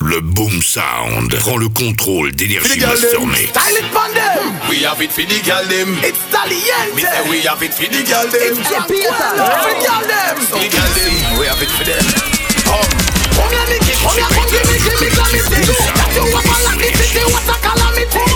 Le Boom Sound prend le contrôle d'énergie mastermade. Style it them. We have it for the girl them. It's Taliente. Me say we have it for the girl them. It's Peter. For the girl them. For the girl them. We have it for them. Come. Come here, Nicky. Come here, come give me, give me calamity. That you have a lucky city, what a calamity?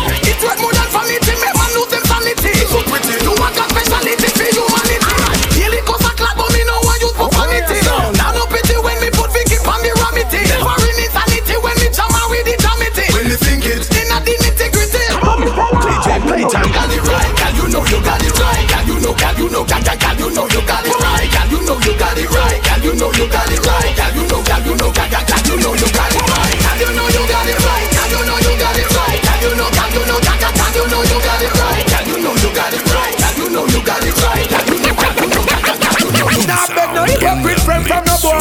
You know, girl. You know, girl. Girl, you know you got it right, girl. You know you got it right, girl. You know you got it right, girl. You know, girl. You know, girl. Girl, you know you got it right, girl. You know you got it right, girl. You know you got it right, girl. You know, girl. You know, girl. Girl, you know you got it right, girl. You know you got it right, girl. You know you got it right, girl. You know, girl. You know, girl. Girl, you know you Nah, beg no hypocrite friend from no boy.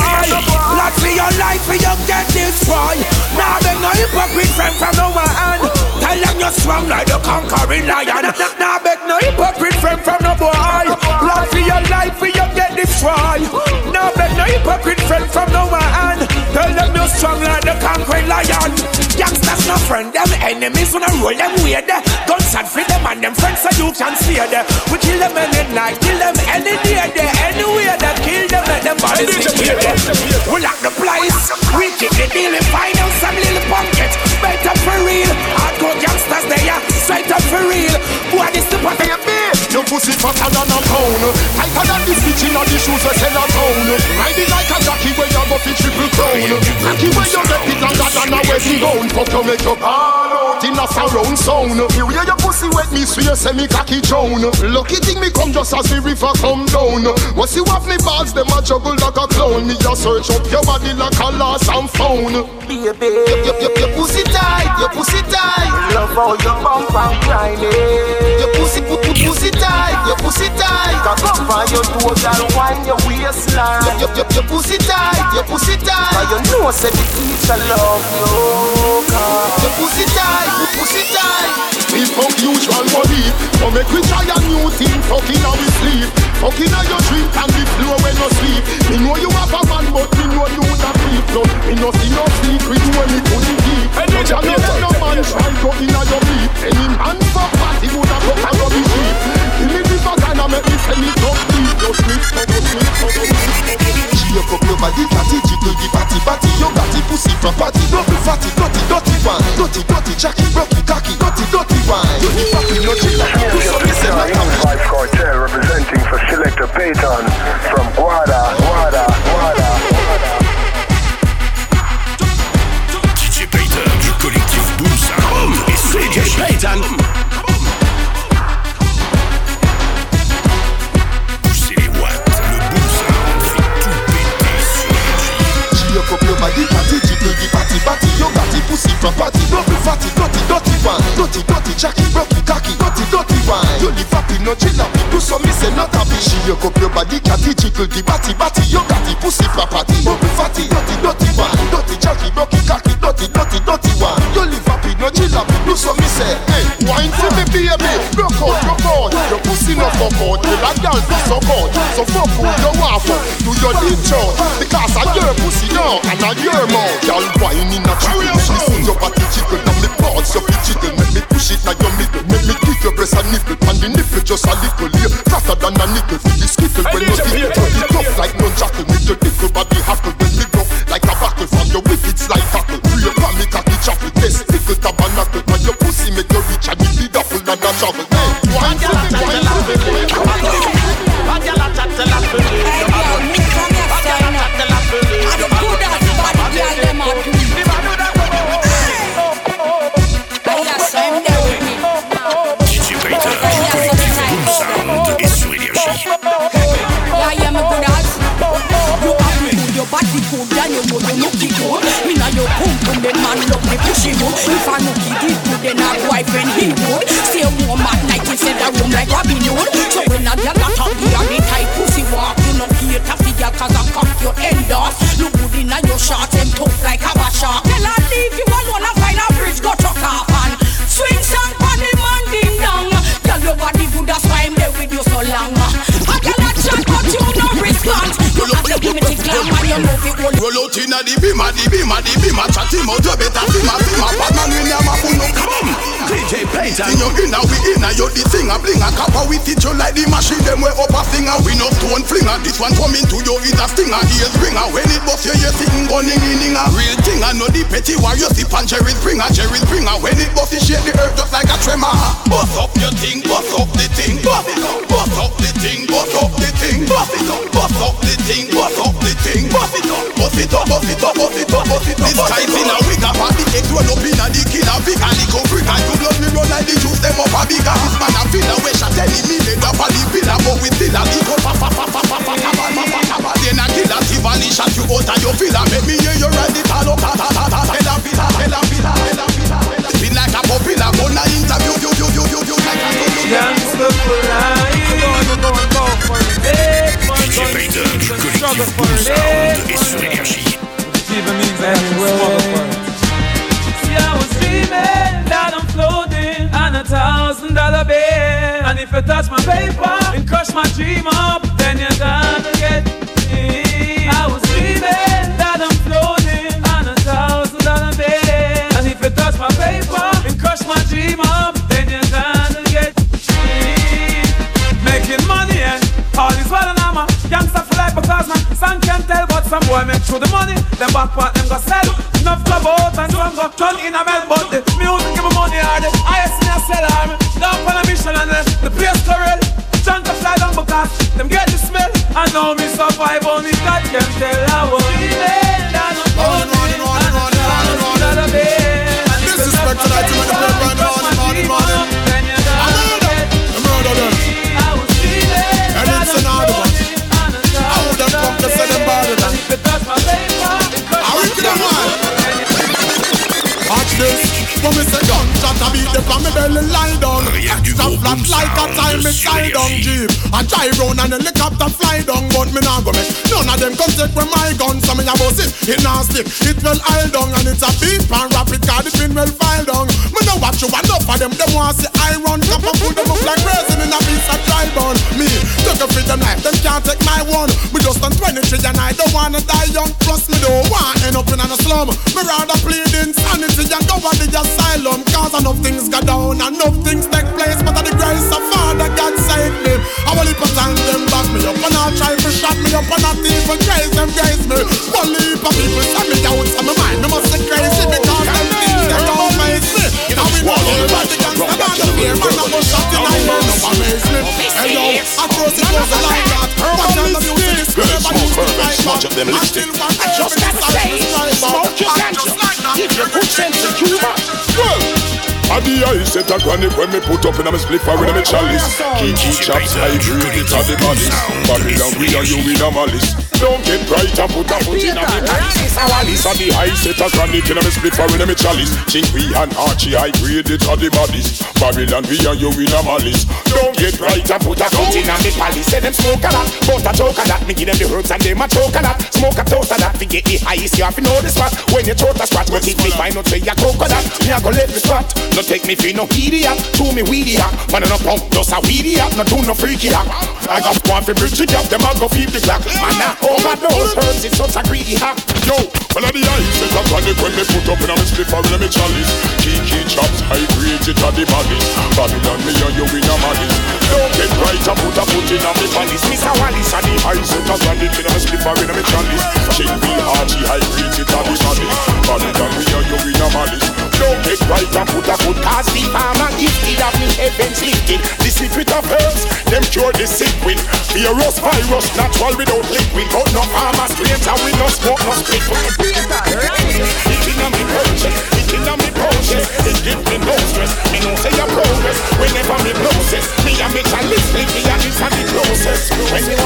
Lot for your life, for you get destroyed. Nah, beg no hypocrite friend from no man. Tell them you're strong like the conquering lion. Nah, beg no hypocrite friend from no boy. Lot for your life, for you get destroyed. Now beg no hypocrite friend from no man. Tell them you're strong like the conquering lion. Gangsters no friend, them enemies wanna roll them weird. Gunshot for them and them friends so you can see them. We kill them any night, kill them any day, anywhere that kill them, let them bodies secure. We lock the place, we kick the deal, and find out some little pocket. Better for real, hardcore gangsters they are straight up for real. Boy, this the part of your Your pussy fatter than a pound Tighter than the stitch in the shoes we sell a town. Riding like a jockey where you go fi triple crown. Cocky where you get it longer than a wedding gown. Fuck you make you ball out in a surround sound. You hear your pussy wet me swear say me cocky drown Lucky thing me come just as the river come down. Once you have me balls them a juggle like a clown. Me a search up your body like a lost and found. Baby, Your, your, your, your pussy tight, your pussy tight. Love how you bump and grind it. Cock up your toes and wind your waistline. Your, your, your pussy tight, your pussy Cause tight you know say the teacher love you. God. Your pussy tight, your pussy tight. We fuck usual body. But make we try a new thing. Fucking how we sleep. Fucking how you drink and the floor when you sleep. Me know you have a man but me know you the creep No, me no see no secret when me couldn't keep No jam you let no man. Try go in a your beat. Any man fuck party would have fuck a rubbish sheep Vagina make me send it up deep No sleep, no sleep, no sleep Shake up your body, catty, jiggle the batty, batty Your batty pussy from party, fatty, dirty, dirty Dirty, dirty, jacky, cocky, dirty, dirty You the fatty, no chill, you so me say my Young Vibe Cartel representing for Selector Payton from Guada, Guada, Guada, Guada. DJ Payton du collectif Boom Sound et son énergie. Body, catty, jiggle the batty, batty Your batty pussy from party, double fatty, dirty, dirty one Dirty, dirty, jacky, rocky, cocky, dirty, dirty one You the fatty, no chill Do so me say not happy. Shake up your body, catty, jiggle the batty, batty Your batty pussy from party, double fatty, dirty, dirty one Dirty, jacky, rocky, cocky, dirty, dirty, dirty one You live happy, no chill Do so me say, hey, wine for me baby. Broke out, broke out. Your pussy no fuck out. You like girl to suck out So fuck who you want. Fuck Do your deep job Because I your pussy now And I your mouth Girl wine in a chicken me see your body jiggle Now me pause. Your feet jiggle Make me push it. Now your middle Make me kick your breast and nipple. And the nipple just a little here Fatter than a nickel. For the skiffle when you inna the bima, the bima, the bima. Chat him out, oh, you better fima, fima. Bad man you a pull up, come. DJ Payton. In your inna, we inna, you the thing a bling a copper. We teach you like the machine, them way up a finger. We no stone flinger. This one coming to you is a stinger. Ears bringer. When it bust you, you sitting gunning in a real thing. I know the petty war you sip on Jerry Springer, Jerry Springer. When it bust, it shake the earth just like a tremor. Bust up your thing, bust up the thing, bust it up, bust up the thing, bust up the thing, bust it up, bust up the thing, bust up thing, bust it up, bust it up, bust it up, bust it up, bust it up. This tight in a wig up, and the egg roll up in a the killer big and the freak and you blood me run like the juice them up a big this man a feel a way shot me dead up a the pillar but take with my gun. So me a bust it, it nah stick, it well oil down and it's a beep and rapid card it been well filed down. Me know what you enough of them, them want see I run cap and put them up like resin in a piece of dry bone. Me took a fit them knife, them can't take my one. Me just done 23 and I don't wanna die young. Plus me don't want end up in a slum. Me rather plead insanity and go on the asylum. Cause enough things go down, enough things take up and not even grace them grace me. One leap of people send me down to my mind. They must be crazy because them things they don't face me. Now we know everybody can stand on the fear. Man, I'm gonna shut in and burn up amaze me. Hey yo, I cross it goes like that. Watch out the music is good. Everybody used to like that. I still want to just gotta say, smoke your ganja. If you put sense in Cuba. A the ice set a chronic when me put up in a me spliffer with a me chalice. Kiki chops, I grade it a the malice Babylon we are you in a malice Don't get bright and put a foot in a me ice It's a wallis the ice set a chronic in a me spliffer with a me chalice. Chinky and Archie I grade it the malice Babylon we are you in a malice. Don't get bright and put a foot in a me palace Say them smoke a lot, but a choke a lot. Me give them the herbs and them a choke a lot. Smoke a toast a lot, we get the highest. You have to know the spot. When you throat a spot, but it me find out say a coconut. Me a go let me spot. No take me for no idiot, to me weedy up. Man no pump, just a weedy up, no do no freaky up. I got one for bridge it up, them a go feed the clock. Man a overdose, herbs is such a greedy hack. Yo, well of the ice set a chronic when me put up in a me spliffer in a chalice. Kiki chops, I grade it a the malice. Babylon me and you in a malice. Don't get right and put a foot in a me palace Mr. Wallis a the ice set a chronic in a me spliffer in a chalice. Chinky Archie, I grade it a the malice. Babylon me and you in a malice Don't get right and put a foot Cause the farmer gifted of me heavens lifted The secret of herbs, them cure the sick with. Virus, virus, natural without liquid But no farmer strains and we no smoke, no split It in a me purchase, it in a me process It give me no stress, me no say a progress Whenever me process, me a make a list me a this and the closest When me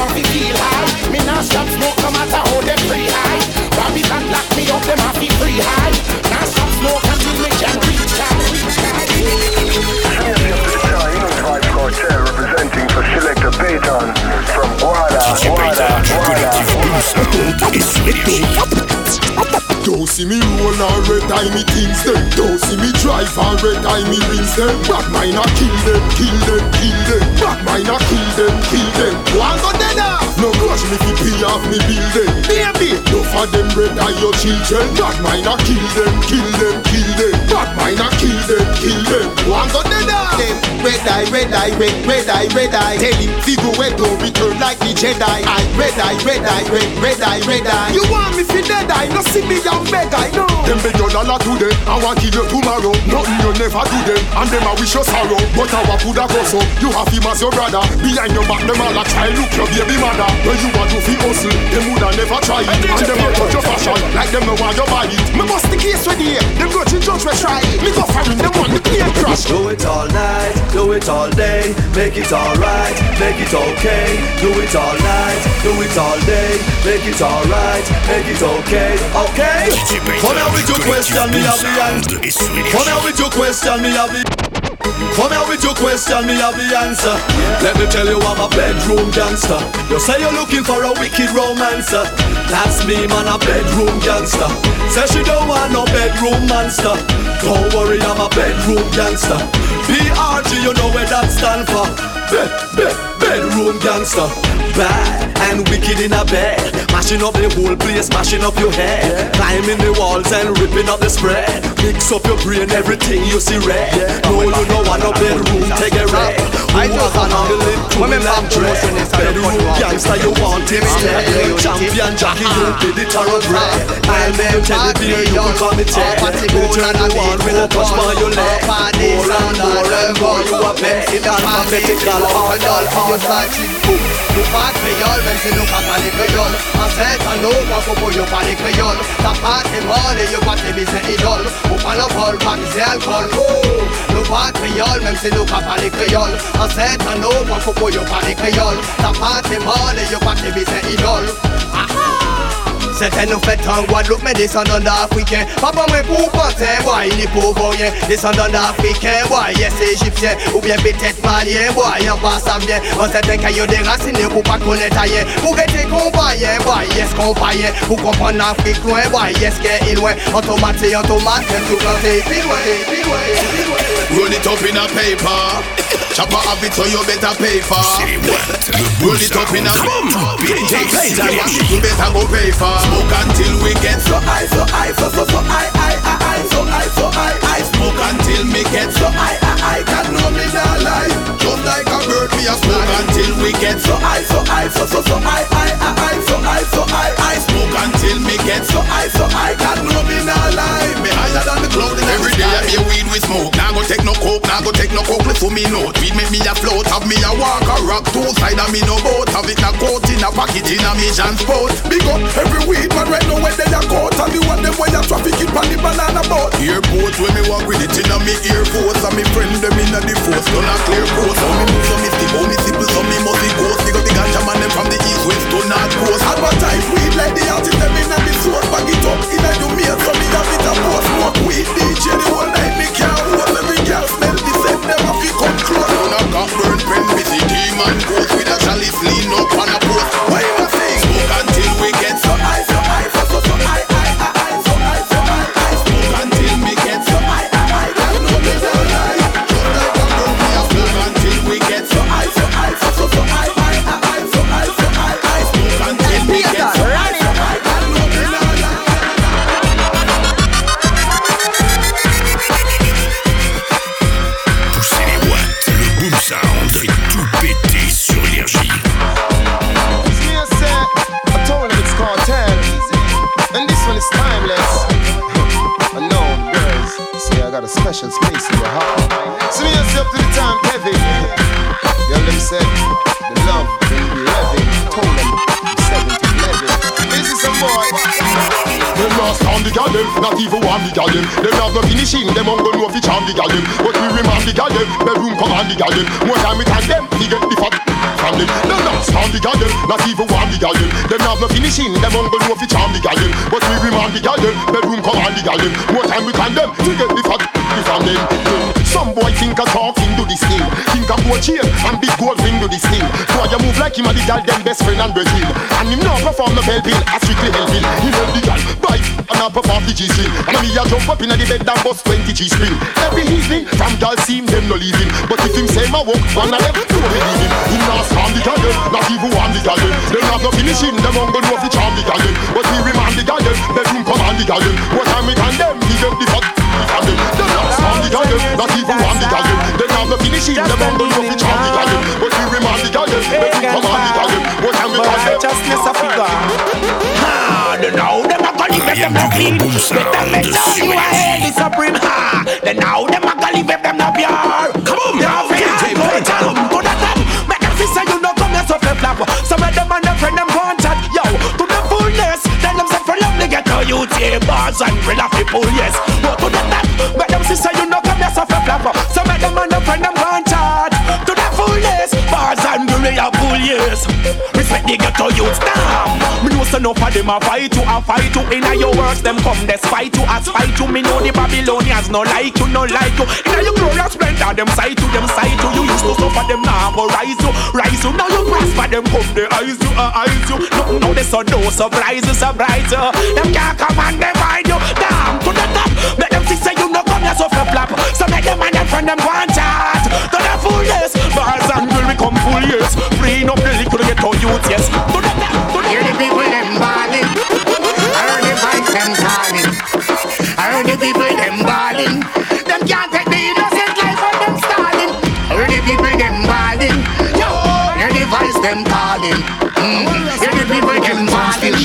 see me roll already red eye me things them. Don't see me drive and red eye me rings them. Bad mind a kill them, kill them, kill them. Bad mind a kill them, kill them. One go dead. No grudge me fi pay off me bill them. Baby, no for them red eye your children. Bad mind a kill them, kill them, kill them. Bad mind a kill them, kill them. One go dead them Red eye, red eye, red, red eye, red eye Tell him, Figo, where go return like the Jedi I red eye, red eye, red, red eye, red eye You want me fi dead eye, no see me young beg I know Them beg your dollar today, I want kill you tomorrow. Nothing you never do them, and them a wish you sorrow. But our coulda go so, you have him as your brother. Behind your back, them all a try look your baby mother. When you want to fi hustle, them woulda never try it. And them a touch your fashion, like them no want your it. Me bust the case with the Them grudging judge we try Me go foreign, them want the plane crash Do it all night, do it all day, make it alright, make it okay. Do it all night, do it all day, make it alright, make it okay, okay. Come here with your question, me have the answer. Come here with your question, me have the. Come here with your question, me have the answer. Let me tell you, I'm a bedroom gangster. You say you're looking for a wicked romancer. That's me, man, a bedroom gangster. Say she don't want no bedroom monster. Don't worry, I'm a bedroom gangster. BRG, you know where that stand for. Bed, bed, bedroom gangster. Bad and wicked in a bed. Mashing up the whole place, mashing up your head. Climbing the walls and ripping up the spread. Mix up your brain, everything you see red. No, you know want no bedroom, take a red. I just an it, cool and dread. Bedroom gangster, you want him instead. Champion jockey, you be the thoroughbred. I'll never tell the beer, you will call me Ted. You turn the one with a touch by your leg. More and more and more, you are best. Alphabetical order, Nou pa kreyol, men se nou ka pale kreyol Anset an nou, kwa popo yo pale kreyol Ta pa te mole, yo pa te bize idol Ou pa lo vol, pa bize alkol Nou pa kreyol, men se nou ka pale kreyol Anset an nou, kwa popo yo pale kreyol Ta pa te mole, yo pa te bize idol Certains nous fait en Guadeloupe, mais descendants d'Africains. Papa, moi, pour penser, boy, il est pauvre, rien. Descendants d'Africains, boy, yes, égyptien, ou bien peut-être malien, boy, en bas, ça vient. En certains cas, y'a des racines pour pas connaître ailleurs. Pour être compagnon, boy, yes, compagnon. Pour comprendre l'Afrique loin, boy, yes, qu'elle est loin. En tomate, c'est en tomate, même tout planté, puis loin, puis loin, puis loin. Roll it up in a paper. Chopper have it so you better pay for. C'est what? Le Roll boom it up in a sound. You better go pay for. Smoke until we get so high, so high, so so so high, high, high, high, so high, so high, high. Smoke until me get so high, high, high. God know me not lie. Just like a bird, me a smoke until we get so high, so high, so so so high, high, high, so high, so high, high. Smoke until me get so high, so high. God know me not lie. Me higher than the cloud in Every day I be weed with smoke. Now go take no coke, now go take no coke. Listen me note. Weed make me a float. Have me a walk a rock. Two side of me no boat. Have it a coat in a pocket in a me transport. Big up every weed man right now where they a coat. And the one them where you traffic it on the banana boat. Airport when me walk with it in a me ear force. And me friend them in a the force. Done a clear coast. How me move so me stick. How oh, me simple so me must be ghost. Up in the bed and bust 20 G string. Every evening, from girl seem them no leaving. But if him say my work, one of them don't believe him. He not harm the girl, not even warm the girl. Them have no finishing, them on go know fi charm the girl. But we remind the girl, bedroom command the girl. What time we can them, give them the fuck. Them not harm the girl, not even warm the girl. Them have no finishing, them on go know fi charm the girl. But we remind the girl, bedroom command the girl. What time we can righteousness a figure. Ha, they know them a go live if them clean. Let make sure a go live if them no pure. Come on, now fi hard go down to the top. Make them see say you no come here so flip flop. Some of them and their friend them go and chat. Yo, to the fullness. Tell them say for love they get you take bars and real of people yes. But to the top, make them see say you no come here so flip flop. Some of them and yes. Respect the ghetto youth now. Me know so enough of them a fight you, a fight you. Inna your works them come despite you, as fight you. Me know the Babylonians no like you, no like you. Inna your glorious splendor, them sight you, them sight you. You used to suffer them now, go rise you, rise you. Now you prosper them come they eyes you, uh, eyes you. Nothing now they so no surprise you, surprise you. Them can't come and divide you. Down to the top, make them see say you no come here so flip flop. So make them and them friend them go Bars and will become full years. Freeing up the little ghetto youth, yes. To the top, to the Hear the people them bawling. I heard the voice them calling. I heard the people them bawling. Them can't take the innocent life of them stalling. I heard the people them bawling. Yo, hear the voice them calling. Mm. Hear the people them bawling.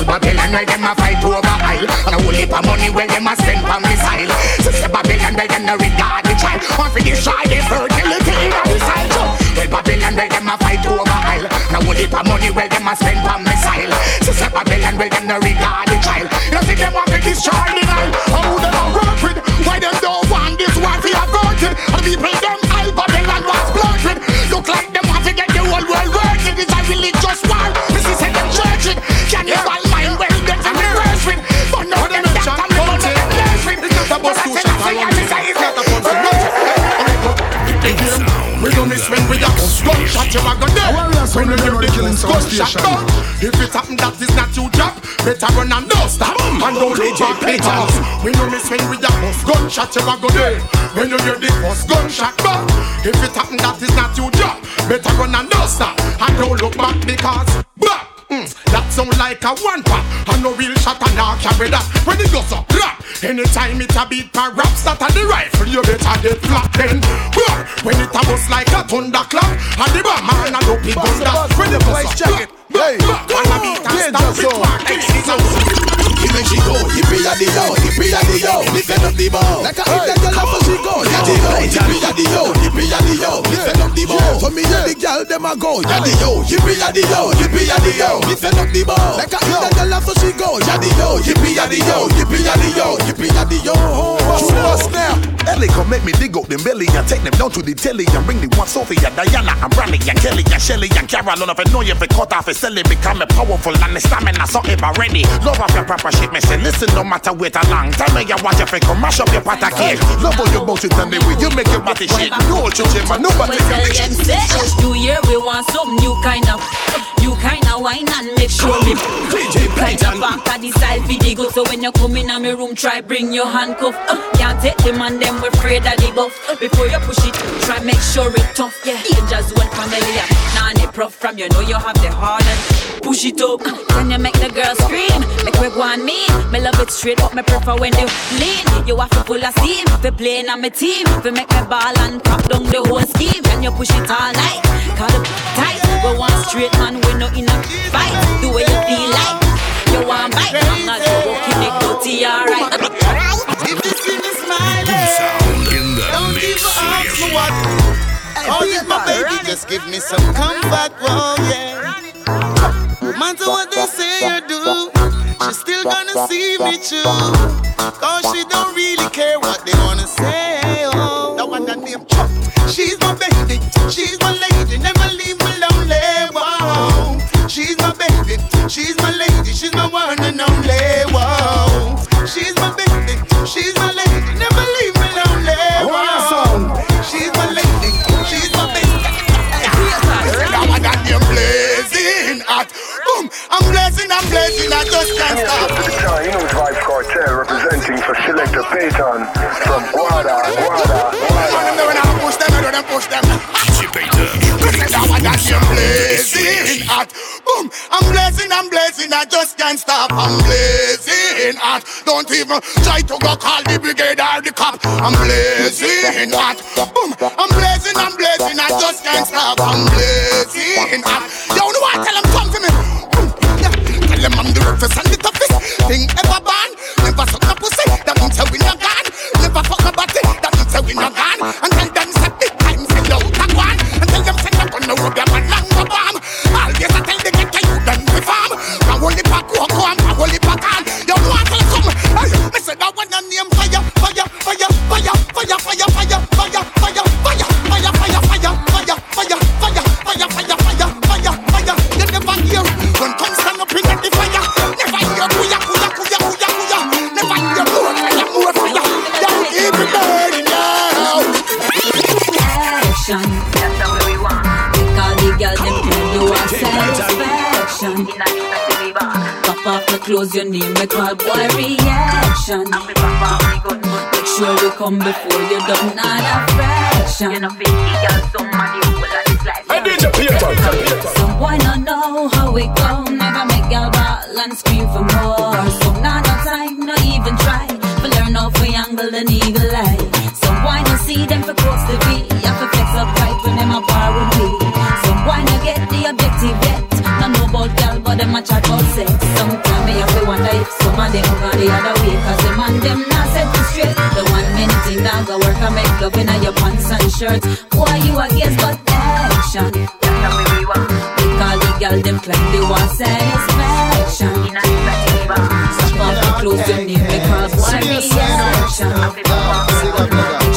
Well, Babylon where them a fight over aisle. And a whole heap of money where them a spend for missile. Sister Babylon where them no regard the child. Want to destroy the fertility in the side. Well, Babylon where them a fight over aisle. Now whole heap of money where them a spend for missile. Sister Babylon where them no regard the child. You see them want to destroy the Nile. How oh, them a work with? Why them don't want this war for your country? And people the gunshot gun If it happen that is not your job Better run and don't stop. And don't look back because We know this when we are gunshot you a go dead. When you hear the first gunshot gun If it happen that is not your job Better run and don't stop. And don't look back because Back Mm, that sound like a one pop And no real shot and now carry that. When it goes up, rap Anytime it a beat per raps That and the rifle you better get flat then. When it a bust like a thunderclap And the bomb man a dopey gun that When it goes up, rap Hey, and a beat and stamp it back Give me she go, yippee ya di yo, yippee ya di yo, lifting up the ball. Like a hit that girl up she go, ya di yo, yippee ya di yo, yippee ya di yo, lifting up the ball. For me, yeah, the girl them a go, ya di yo, yippee ya di yo, yippee ya di yo, lifting up the ball. Like a hit that girl up she go, ya di yo, yippee ya di yo, yippee ya di yo, yippee ya di yo. True us now. Ellie come make me dig out them belly and take them down to the telly and bring the one Sophie and Diana and Brandy and Kelly and Shelly and Carol. None of it know you fi cut off a selling become a powerful and the stamina something already. Love off your proper shit, me say listen no matter wait a long time me you watch your come mash up your pot cake. Love how you bounce it and the way you make your body shake. No old children, but nobody can make Just New Year we want some new kind of New kind of wine and make sure me Kind of back at the side for the good. So when you come in on my room try bring your handcuff. Uh, Can't take them and them we afraid of the buff. Before you push it try make sure it tough. Yeah, danger zone familiar Nah, nah, prof from you know you have the hard and Push it up. Can you make the girl scream? Make me go me Me love it straight up Me prefer when they lean. You have to pull a steam. For playing on my team. For make me ball and pop down the whole scheme. Can you push it all night. Call it tight. We want straight man We no in a fight. The way you feel like. You want bite I'm not joking It dirty alright. If you see me smiling, sound in the don't mix. even ask me what. Oh, it's my baby, just give me some comfort, whoa, yeah. No matter what still gonna see me through. Cause she don't really care what they wanna say, oh. That one that name Chuck. She's my baby, she's my lady, never leave me lonely, whoa. She's my baby, she's my lady, Payton from Guada, Guada, Guada. Push them, push them. Hot. Boom, I'm blazing, I'm blazing, I just can't stop. I'm blazing hot. Don't even try to go call the brigade or the cop. I'm blazing hot. Boom, I'm blazing, I'm blazing, I just can't stop. I'm blazing hot. You know what? Tell them come to me. Boom, yeah. Tell them I'm the roughest and the toughest thing ever born. And Pop off the clothes, your name me call boy reaction. Make sure you come before you done not a fraction. You know, big girl, somebody who will this life. Hey, DJ Peter. Some boy not know how it go. Never make girl ball and scream for more. So not no time, not even try. But learn how to angle an eagle eye. Some boy not see them for close to be. Have to flex up right when them a bar with me. Some boy not get the objective yet. Not know about girl, but them a chat about sex. Sometimes me have to wonder if some of them go the other way. Cause them and them not set it straight. The one minute thing that go work and make love in your pants and shirts. Why you against but action? That's the way we want. Make all the girl them climb the wall satisfaction. In a Stop off the clothes you need because why reaction? Make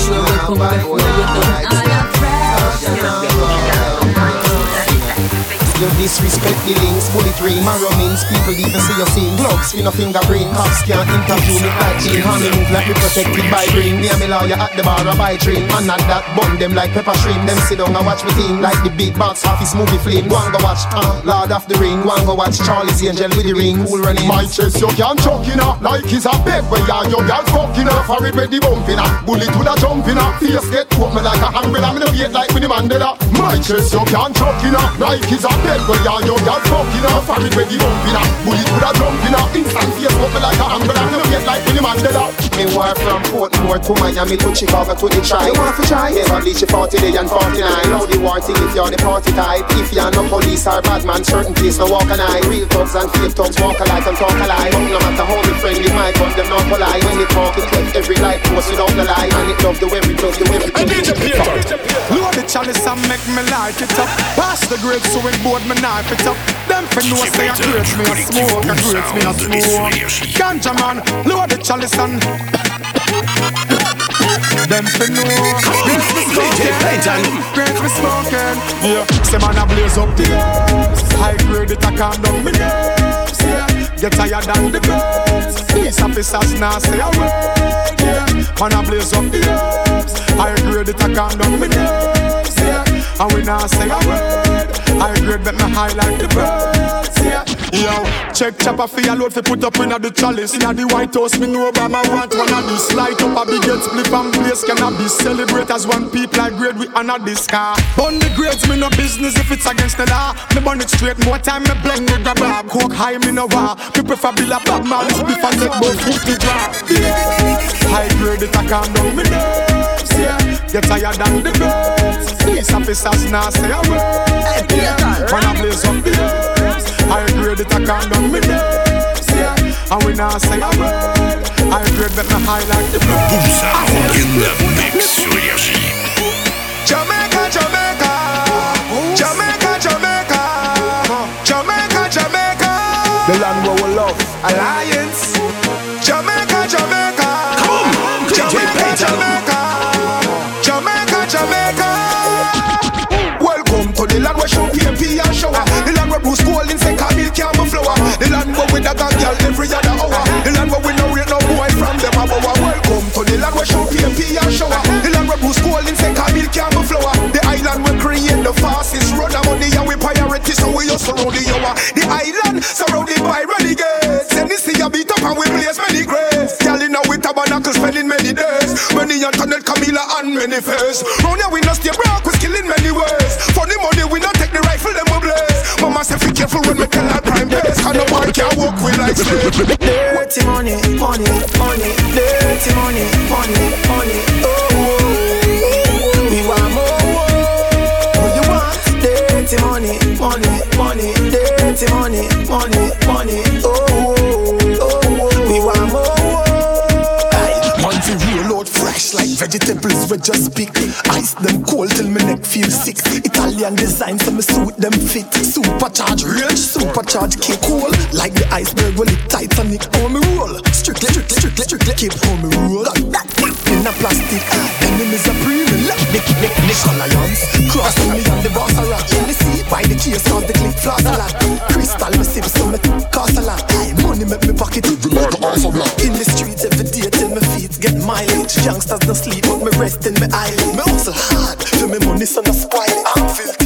sure we come before you done all the You disrespect the links, bullet ring, marrow means people even see your scene. Gloves, you no fingerprint, cops can't interview me like Gene. How me move like me protected by green. Me and me lawyer at the bar, I buy drink. Man at that bun them like pepper shrimp. Them sit down and watch me team like the big box office movie flame. One go watch uh, Lord of the Ring, one go watch Charlie's Angel with the ring. Cool running. My chest you can't choke in her Like it's a bed where you your girl fucking her For it ready bumping her Bullet would a jump in her Face get open like a umbrella Me no wait like Winnie Mandela My chest you can't choke in her Like it's a bed where you your girl fucking her For it ready bumping her Bullet would a jump in her Instant face open like a umbrella Me wait like Winnie Mandela Me war from Portmore to Miami to Chicago to the try. You want to try? Never reach your 40 day and 49. Now the war thing if you're the party type. If you're no police or bad man, certain place no walk an eye. Real thugs and fake thugs walk alike and talk alike. But no matter how me friendly, my gun them not polite. When they talk, it clip every light post without the lie. And it love the way we close the way we Load the chalice and make me light it up. Pass the grapes so it board me knife it up. Them for no say a grapes me a smoke, a grapes me a smoke. Ganja man, load the chalice and them for no Grapes me smoking, grapes me smoking. Yeah, say man a blaze up the herbs. High grade it a calm down me nerves. Yeah, get tired than the birds. Police officers now say a word. Yeah, man a blaze up the herbs. High grade it a calm down me nerves. Yeah, and we now say a word. High grade make me high like the birds. Yeah. Yo, check chopper for your load for put up in the chalice. Inna the White House, me know Obama want one of this. Light up a big head split and place cannabis. Celebrate as one people like grade we honor this car. Bun the grades, me no business if it's against the law. Me burn it straight, more time me blend with grab up. Coke high, me no war. Me prefer bill a bag, malice before take both foot to drop. Yeah. High grade it a calm down me nerves. Yeah, get tired than the birds. Police officers now say a word. Yeah, when I blaze up the herbs. High grade it a calm down me nerves. Yeah, and we now say a word. High grade make me high like the birds. In the mix sur Énergie. Jamaica, Jamaica, Jamaica, Jamaica, Jamaica, Jamaica. The land where we love alliance. Jamaica, every other hour. The land where we no rate no boy from them above. Welcome to the land where show PMP and shower. The land where Bruce Golding say Camille Campbell flower. The island we create the fastest road money and we priority so we just surround the hour. The island surrounded by renegades. And this see a beat up and we place many graves. Girl in with tabernacle spending many days. Many Antoinette, Camilla, and many face. Round here we not stay broke, we skill in many ways. For the money, we not take the rifle, them we blaze. Mama say, be careful when we tell her walk with like. Dirty money, money, money. Dirty money, vegetables we just pick Ice them cold till my neck feel sick. Italian design so me suit them fit. Supercharge range, supercharge kick Cool like the iceberg when it Titanic How me roll, strictly, strictly, strictly, strictly Keep how me roll. In a plastic Enemies are breathing like Nick, Nick, Nick Lions Crossing me on the boss a rock In the sea by the case cause the click floss a lot Crystal me sip so me cost a lot. Money make me pocket. Like a half a In the streets mileage Youngsters don't sleep but me rest in my eyelid. Me hustle hard for me money so no spoil it I'm filthy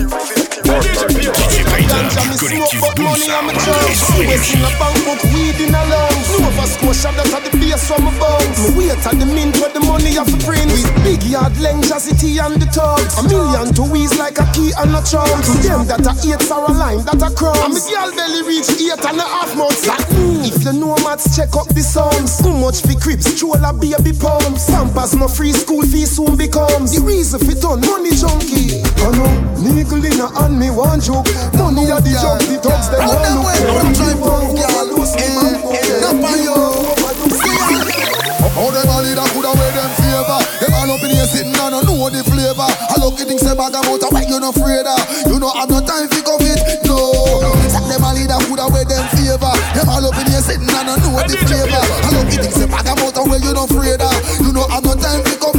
Me smoke but money on my drugs West in a bank book, weed in a lungs Nova Scotia, that's at the base from my bones Me wait at the mint where the money have to print With big yard length, city and the thugs A million to wheeze like a key and a trunk To them that a eight sour line, that a crumbs And me girl belly reach eight and a half months like me If you know maths, check up the sums Too much for crips, stroller baby pumps Pampers no free school fee soon becomes The reason for done money junkie I know, nickel in a hand me one joke Money at the jump, the thugs them all look Them drive on, girl, lose me man Up on you. How them a leader coulda wear them favor Them all up in here sitting and don't know the flavor. I look at things say bag about a why you no afraid of. You know have no time fi come it, no. Say them a leader coulda wear them favor Them all up in here sitting and don't know the flavor. I look at things say bag about a why you no afraid of. You know have no time fi come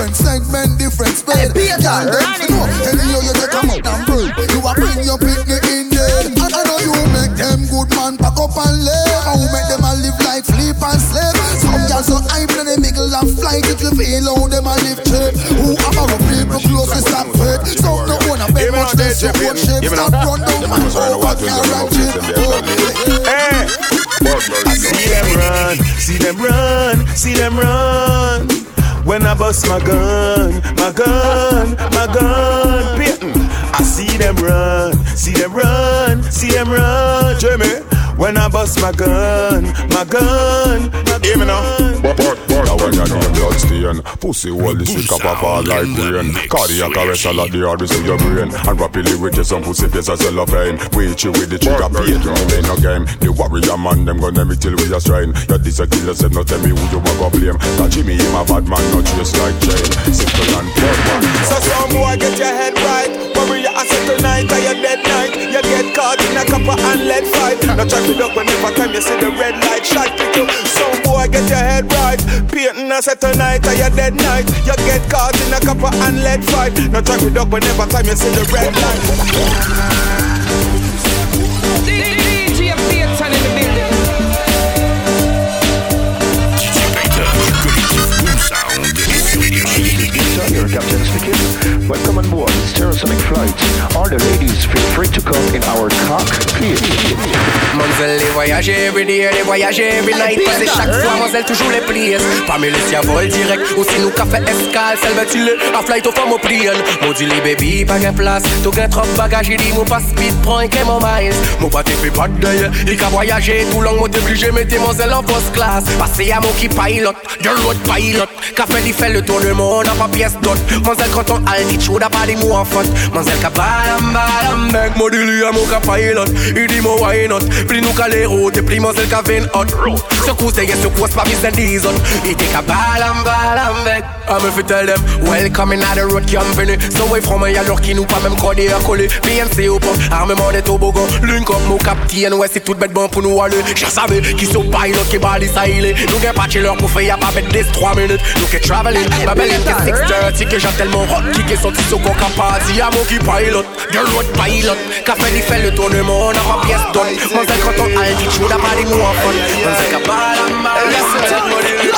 different segment, different spread. Girl them fi know Anyhow you take a out and burn You a bring your picnic in there. And I know you make them good man pack up and leave. How make them a live like sleep and slave. Some girls so hype that they mingle and flight If you feel how them a live cheap Who have a people close to stop fed Some no wanna bet much they support shit Stop run down man over guarantee Hey, I see them run, see them run, see them run. When I bust my gun, my gun, my gun, Peyton. Mm, I see them run, see them run, see them run, Jimmy. When I bust my gun, my gun, my gun. Hear me now. When you know blood stain Pussy hole the sick up of all like brain Cardiac arrest all of the hardest in your brain. And rapidly with you some pussy face as well of pain Wait you with the trigger paid to me no game. The warrior man them gonna me till we are strain You this a killer said no tell me who you want to blame. That Jimmy him a bad man not just like Jane. Simple and man So some boy get your head right. Warrior a settle night or your dead night. You get caught in a copper and lead fight. Now try to duck whenever time you see the red light shot pick you. Some boy get your head right. Painting a settle night or your dead night? You get caught in a copper and lead fight. Now try to duck whenever time you see the red light. DJ Payton in the building. Your captain speaking. Welcome on board. Stereosonic Flight. All the ladies feel free to come in our cockpit. Mademoiselle les voyager every day, les voyager every night. Chaque fois, mademoiselle toujours les plies Parmi les siens vol direct Ou si nous café escale, celle veut tu A flight au femme au pliant Mon dit les baby, pas gain place. Tout gain trop bagage, il dit mon pas speed, prends un mon miles. Mon pas te fait pas de deuil. Il qu'a voyager tout long, moi t'obligé Mettez mademoiselle en first class Passez à mon qui pilote, de road pilot Café il fait le tour du monde, n'a pas pièce d'autre Mademoiselle quand on a dit des mots en faute Mademoiselle qu'a balam balam Mec, moi dit lui à mon qu'a pilot. Il dit moi why not? Pli nou ka le route, pli mazel ka ven hot Secours te ye secours pa mis en dizon I te ka balam balam vek I me fi tell them Welcome in the road company So way from me alors ki nou pa même kode a kole ou armement de Link up mou kaptien, ouais c'est tout bon pou nou ale Ja save ki sou pilot ki bali sa ile Nou gen patche lor pou fe ya pa bet des 3 minutes. Nou ke traveling, babelin ke 630 Ke rock, ki sorti sur coca party à mon pilot pilot le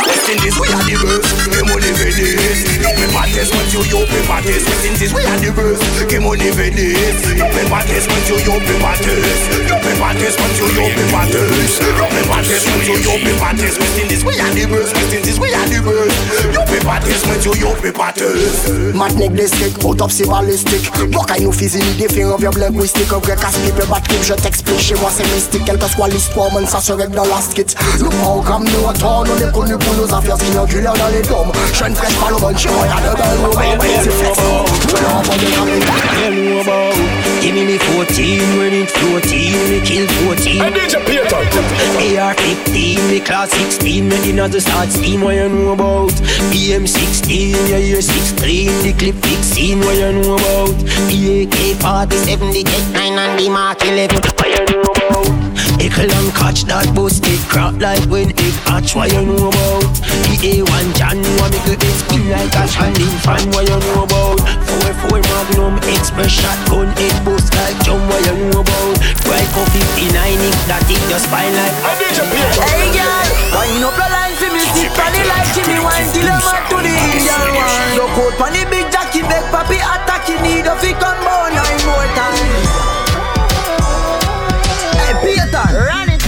West Indies we are the best Game on the Venice You pay my test when you you pay my test West Indies we are the best Game on the Venice You pay my test when you you pay my test You pay my test when you you pay my test You pay my test when you you pay my test West Indies we are the best West Indies we are the best You pay my test when you you pay my test de stick, autopsie balistique Bloc à nous physique, défi of your linguistique Vrai casse-pipe, bat clip, je t'explique Chez moi c'est mystique, quelle que soit l'histoire Man ça se règle dans la skit Le programme nous attend, on est connu pour nos affaires Qui oculaires dans les dômes Je ne fraîche pas le bon, chez moi y'a de belles roubes C'est flex, l'enfant de Camille Give me me 14 when it 14 Me kill 14 And DJ Peter. AR 15 Me class 16 Me dinner to start steam What you know about. BM 16 Yeah year 16 The clip 16 See what you know about. EAK 47 The Tec 9 and the MAC 11 What you know about? Ickle and catch that bus It crap like when it hatch. What you know about? The A1 John What make it spin like a standing fan. What you know about? 4-4 Magnum Express shotgun It boost like John What you know about? Right for 59 If that it just fine like Hey girl, wind up your line for me Sit on the like Jimmy Wine till I'm up to the Indian one Look out on the big jockey Beg papi attack You need a fi come bow nine more times Hey Peter, run it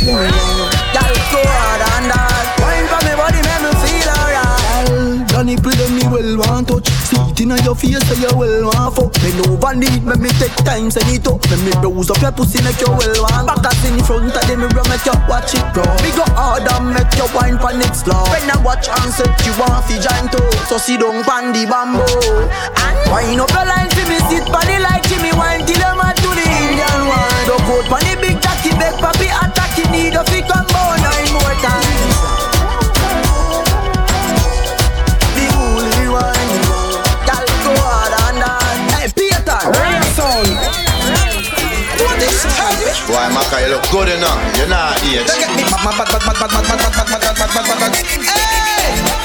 Girl, go hard and hard. Wine for me body make me feel alright. Your nipple them me well want touch. See it inna your face so you well want fuck. Bend over need me me take time send it up. Me me browse up your pussy make you well want Back us in front of the mirror make you watch it grow. Me go hard and make you wine pon it slow When I watch and set you want fi join too So sit down pon the bamboo. And wine up your line fi me sit the like Jimmy wine till mad to the Indian one Duck out pon the big jockey beg papi attack You need a fi come bow nine more times Why my you look good enough. You're not here. Hey!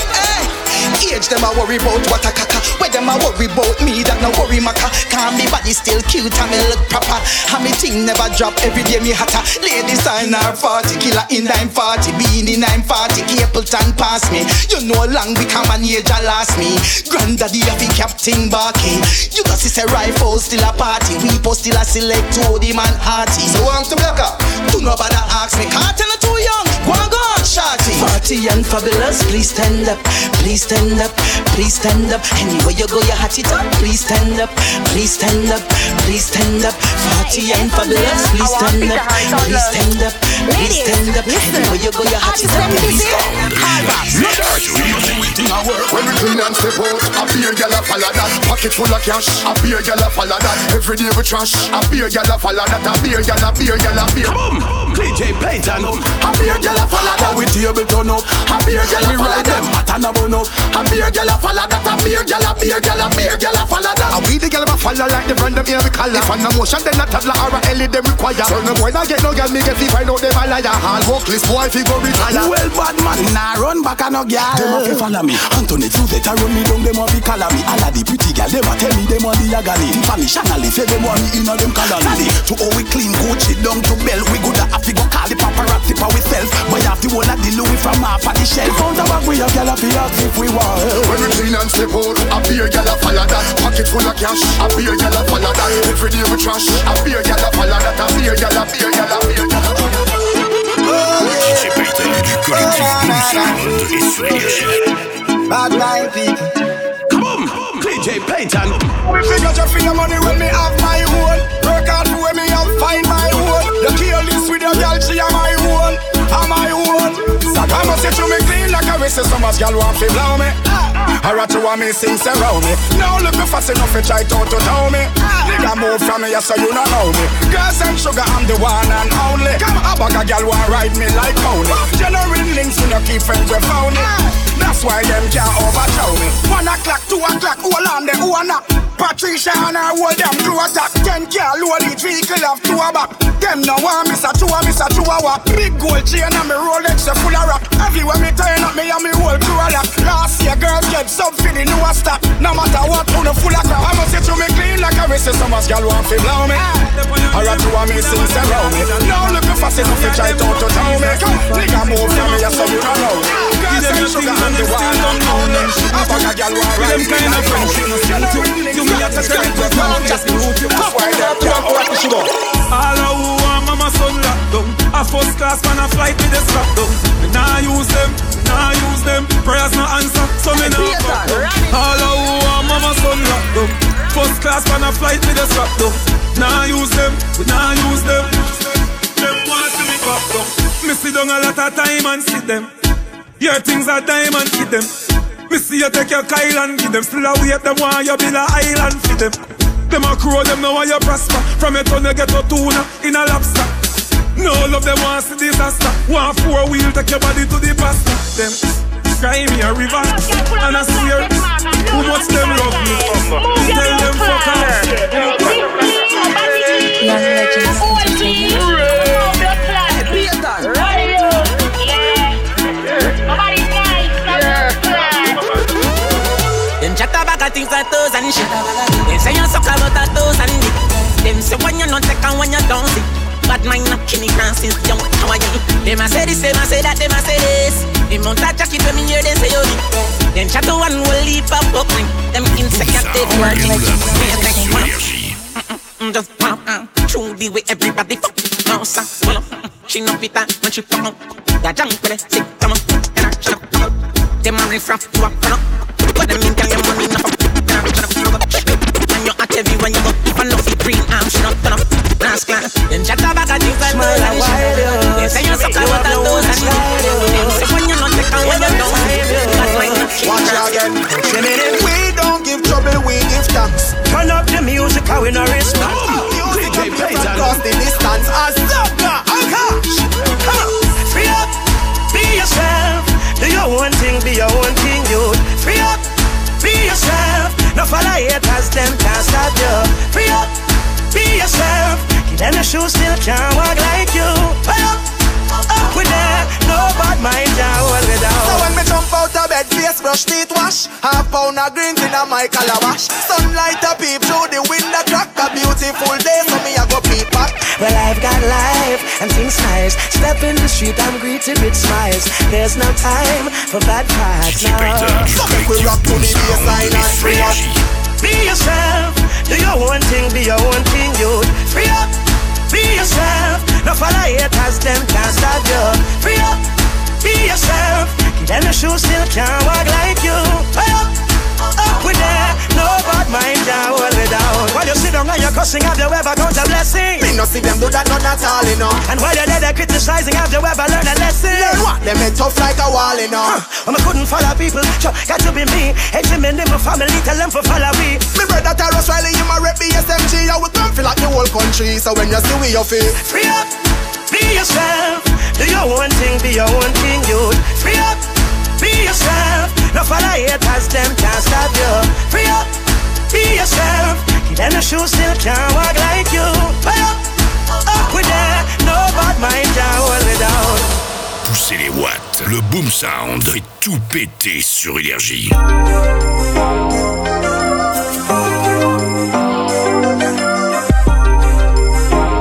Age them a worry about what a caca. Where them a worry about me that no worry maka Cause me body still cute and me look proper. And me thing never drop every day me hotter. Ladies sign her 40 killer in 940 Be in the 940 Capleton pass me. You know long become an age a last me. Granddaddy a fi Captain Barky. You got see say rifle still a party. We post still a select to the man hearty. So want to black up Do no bother ask me. Can't tell too young. Go on go on shorty Party and fabulous Please stand up Please stand up Please stand up Anywhere you go you hot it up Please stand up Please stand up Please stand up Party and fabulous Please stand up Please stand up Please stand up Anywhere you go you hot it up Please stand up When we clean and step out, a beer gyal a follow that. Pocket full of cash, a beer gyal a follow that. Every day we trash, a beer gyal a follow that. A beer gyal a beer gyal a beer. Boom, DJ Payton. A beer gyal a follow that. We table turn up. A beer gyal a follow them. Matter no bun up. A beer gyal a follow that. A beer gyal a beer gyal a beer gyal a follow that. And we the gyal a follow like the brand them here we color. If the motion then a toddler or a ellie them require. So no boy not get no gyal me get fi find out them a liar. All workless boy fi go retire. Well, bad man, nah run back a no girl. Them a fi follow me. Anthony Zuzeta run me down. Them a fi color me. All of the pretty gyal them a tell me them a the agony. Tiffany Chanel say them want me inna them colony. To how we clean coach it down to bell. We good a have to go call the paparazzi for we self. But you have to hold of the Louis from half of the shelf. Found a bag we a gyal a fi ask if we want. When we clean and step out, a beer gyal a follow that. Pocket full of cash, a beer gyal a follow that. Every day we trash, a beer gyal a follow that. A beer gyal a beer gyal a beer gyal a. DJ Payton du collectif Boom Sound et sur Énergie. Bad mind people Come on, DJ Payton. We figure just for your money when me have my own. Clean like a whistle. So much girl want to blow me. I rat to want me sing around me. Now look me fast enough to try to to tell me. Nigga move from me, so you don't know me. Girls and sugar, I'm the one and only. Come a bag of girl want ride me like pony. Genuine links, we no keep friends with phony. That's why them can't overthrow me. One o'clock, two o'clock, hold on them, who a knock? Patricia and her hold them crew attack. Ten car load each vehicle have two a back. Them no want me, so two a miss a a chihuahua. Big gold chain and me Rolex full of rock. Everywhere me turn up, me and me whole crew a lock. Last year, girl get some for the new stock. No matter what, who no full of crap. I must say to me clean like a wrist. Some gal want fi blow me. Or a two of me sing around me. Now look if I say no fi try to to tell me. Nigga move from me, so you know. Girl say sugar and the wine on me. I fuck a gal want ride me. Kind of friendship. You me a test them to come. Just root you. That's why they're all of who want mama son locked down A first class man a flight with the strap down Me nah use them, me nah use them Prayers no answer, so me nah fuck down All of who want mama son locked down First class man a flight with the strap down Nah use them, we nah use them Them want to me pop down Me sit down a lot of time and see them. Your things are diamond, hit them me see you take your Kyle and give them Still a wait, them want you build a island for them them a crow, them know why you prosper. From your tongue you get a tuna in a lobster. No love them want see disaster. One four wheel take your body to the pasta. Them cry me a river and I swear who much them love me. Tell them fuck off. Young legends. About a things like toes and shit. They say you suck about a toes and dick. Them say when you not take and when you don't see. But mine not kidding now since young. How are you? Them a say this, them a say that, them a say this. Touch a kid when me hear them say yo. Them chat to one will leave up up. Them insect and take work like just pop through the way everybody fuck. Well, she no fit that uh, when she come up. That jump with it, sick, come on, and I shut up. Them a riff raff, you up, come up. But them in your money enough And you act heavy when you go If I know fi green arm she not up Last class Then chat about a like Smile and shit They say you suck out of those and Them say when you not take when you don't That might not keep Watch again We don't give trouble, we give thanks. Turn up the music, how we no respect haters, them can't stop you. Free up, be yourself. Give them the shoes, still can't walk like you. Free up, up with that. No bad mind, can't hold me down. So when me jump out of bed, face brush, teeth wash. Half pound of greens in a my calabash. Sunlight a peep through the window crack. A beautiful day, so me a go peep back. Well, I've got life and things nice. Step in the street, I'm greeted with smiles. There's no time for bad vibes now. So make we rock to the bassline and free up. Be yourself, do your own thing, be your own thing, you free up. Be yourself, no follow haters, them can't stop you. Free up, be yourself. Them the shoes, still can't walk like you. Free up. With that, no bad mind can hold me down. While you sit down and you're cussing, have you ever count a blessing? Me no see them do that, not at all, you know. And while you're there, they're criticizing, have you ever learned a lesson? Learn what? Them head tough like a wall, you know. Uh, I couldn't follow people, so got to be me. Edge me in my family, tell them for follow me. Me brother Terrence Riley, you my rep BSMG, I would come feel like the whole country. So when you see we, you feel free up, be yourself. Do your own thing, be your own thing, you free up. Be yourself. Poussez les watts, le boom sound fait tout péter sur énergie.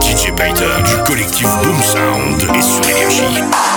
DJ Peter du collectif Boom Sound est sur énergie.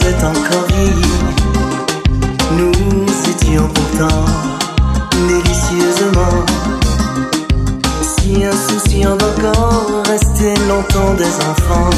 est encore vieillie. Nous étions pourtant délicieusement si insouciants d'encore rester longtemps des enfants.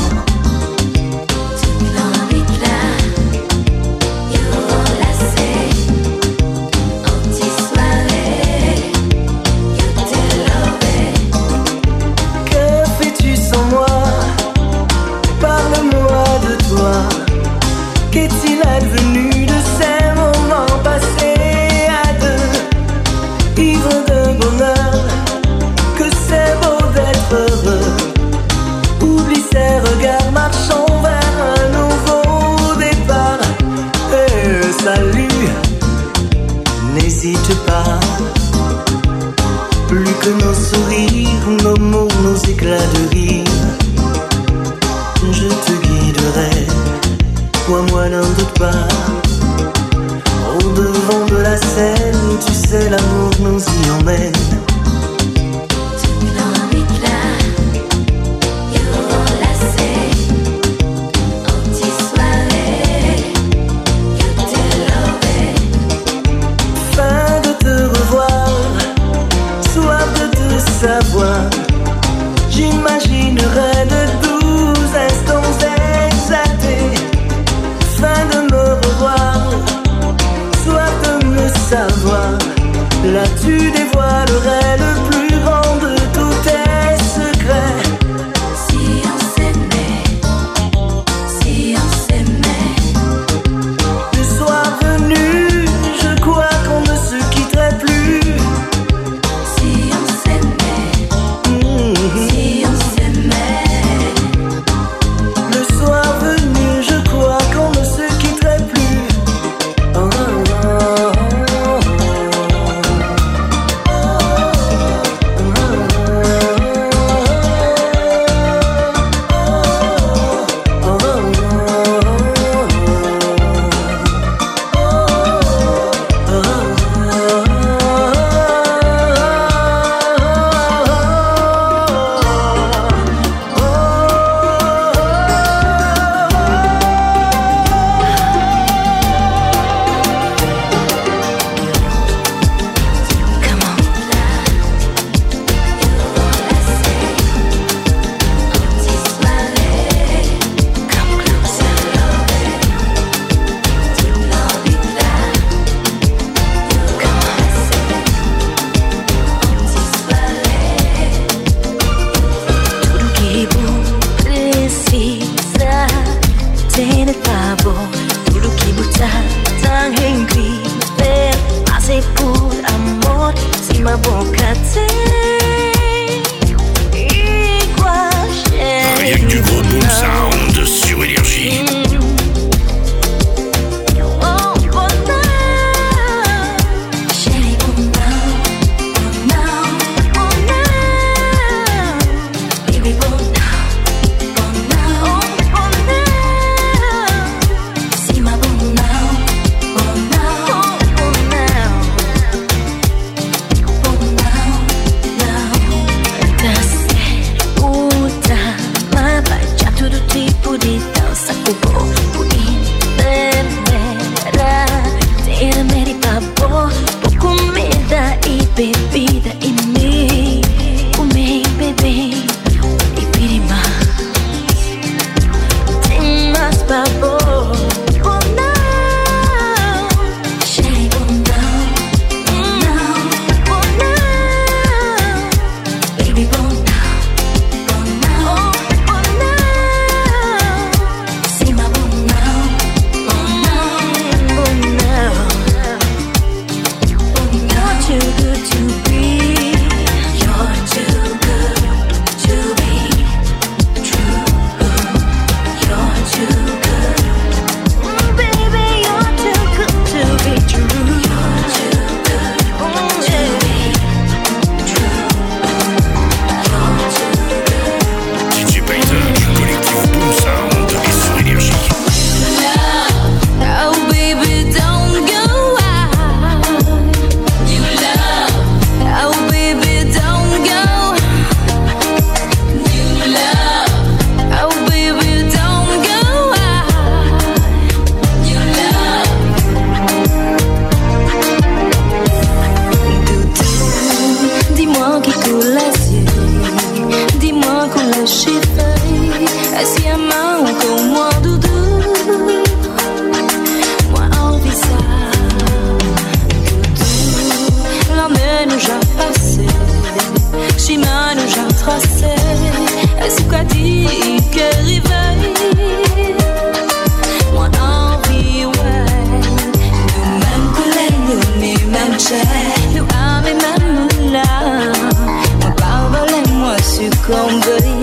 không với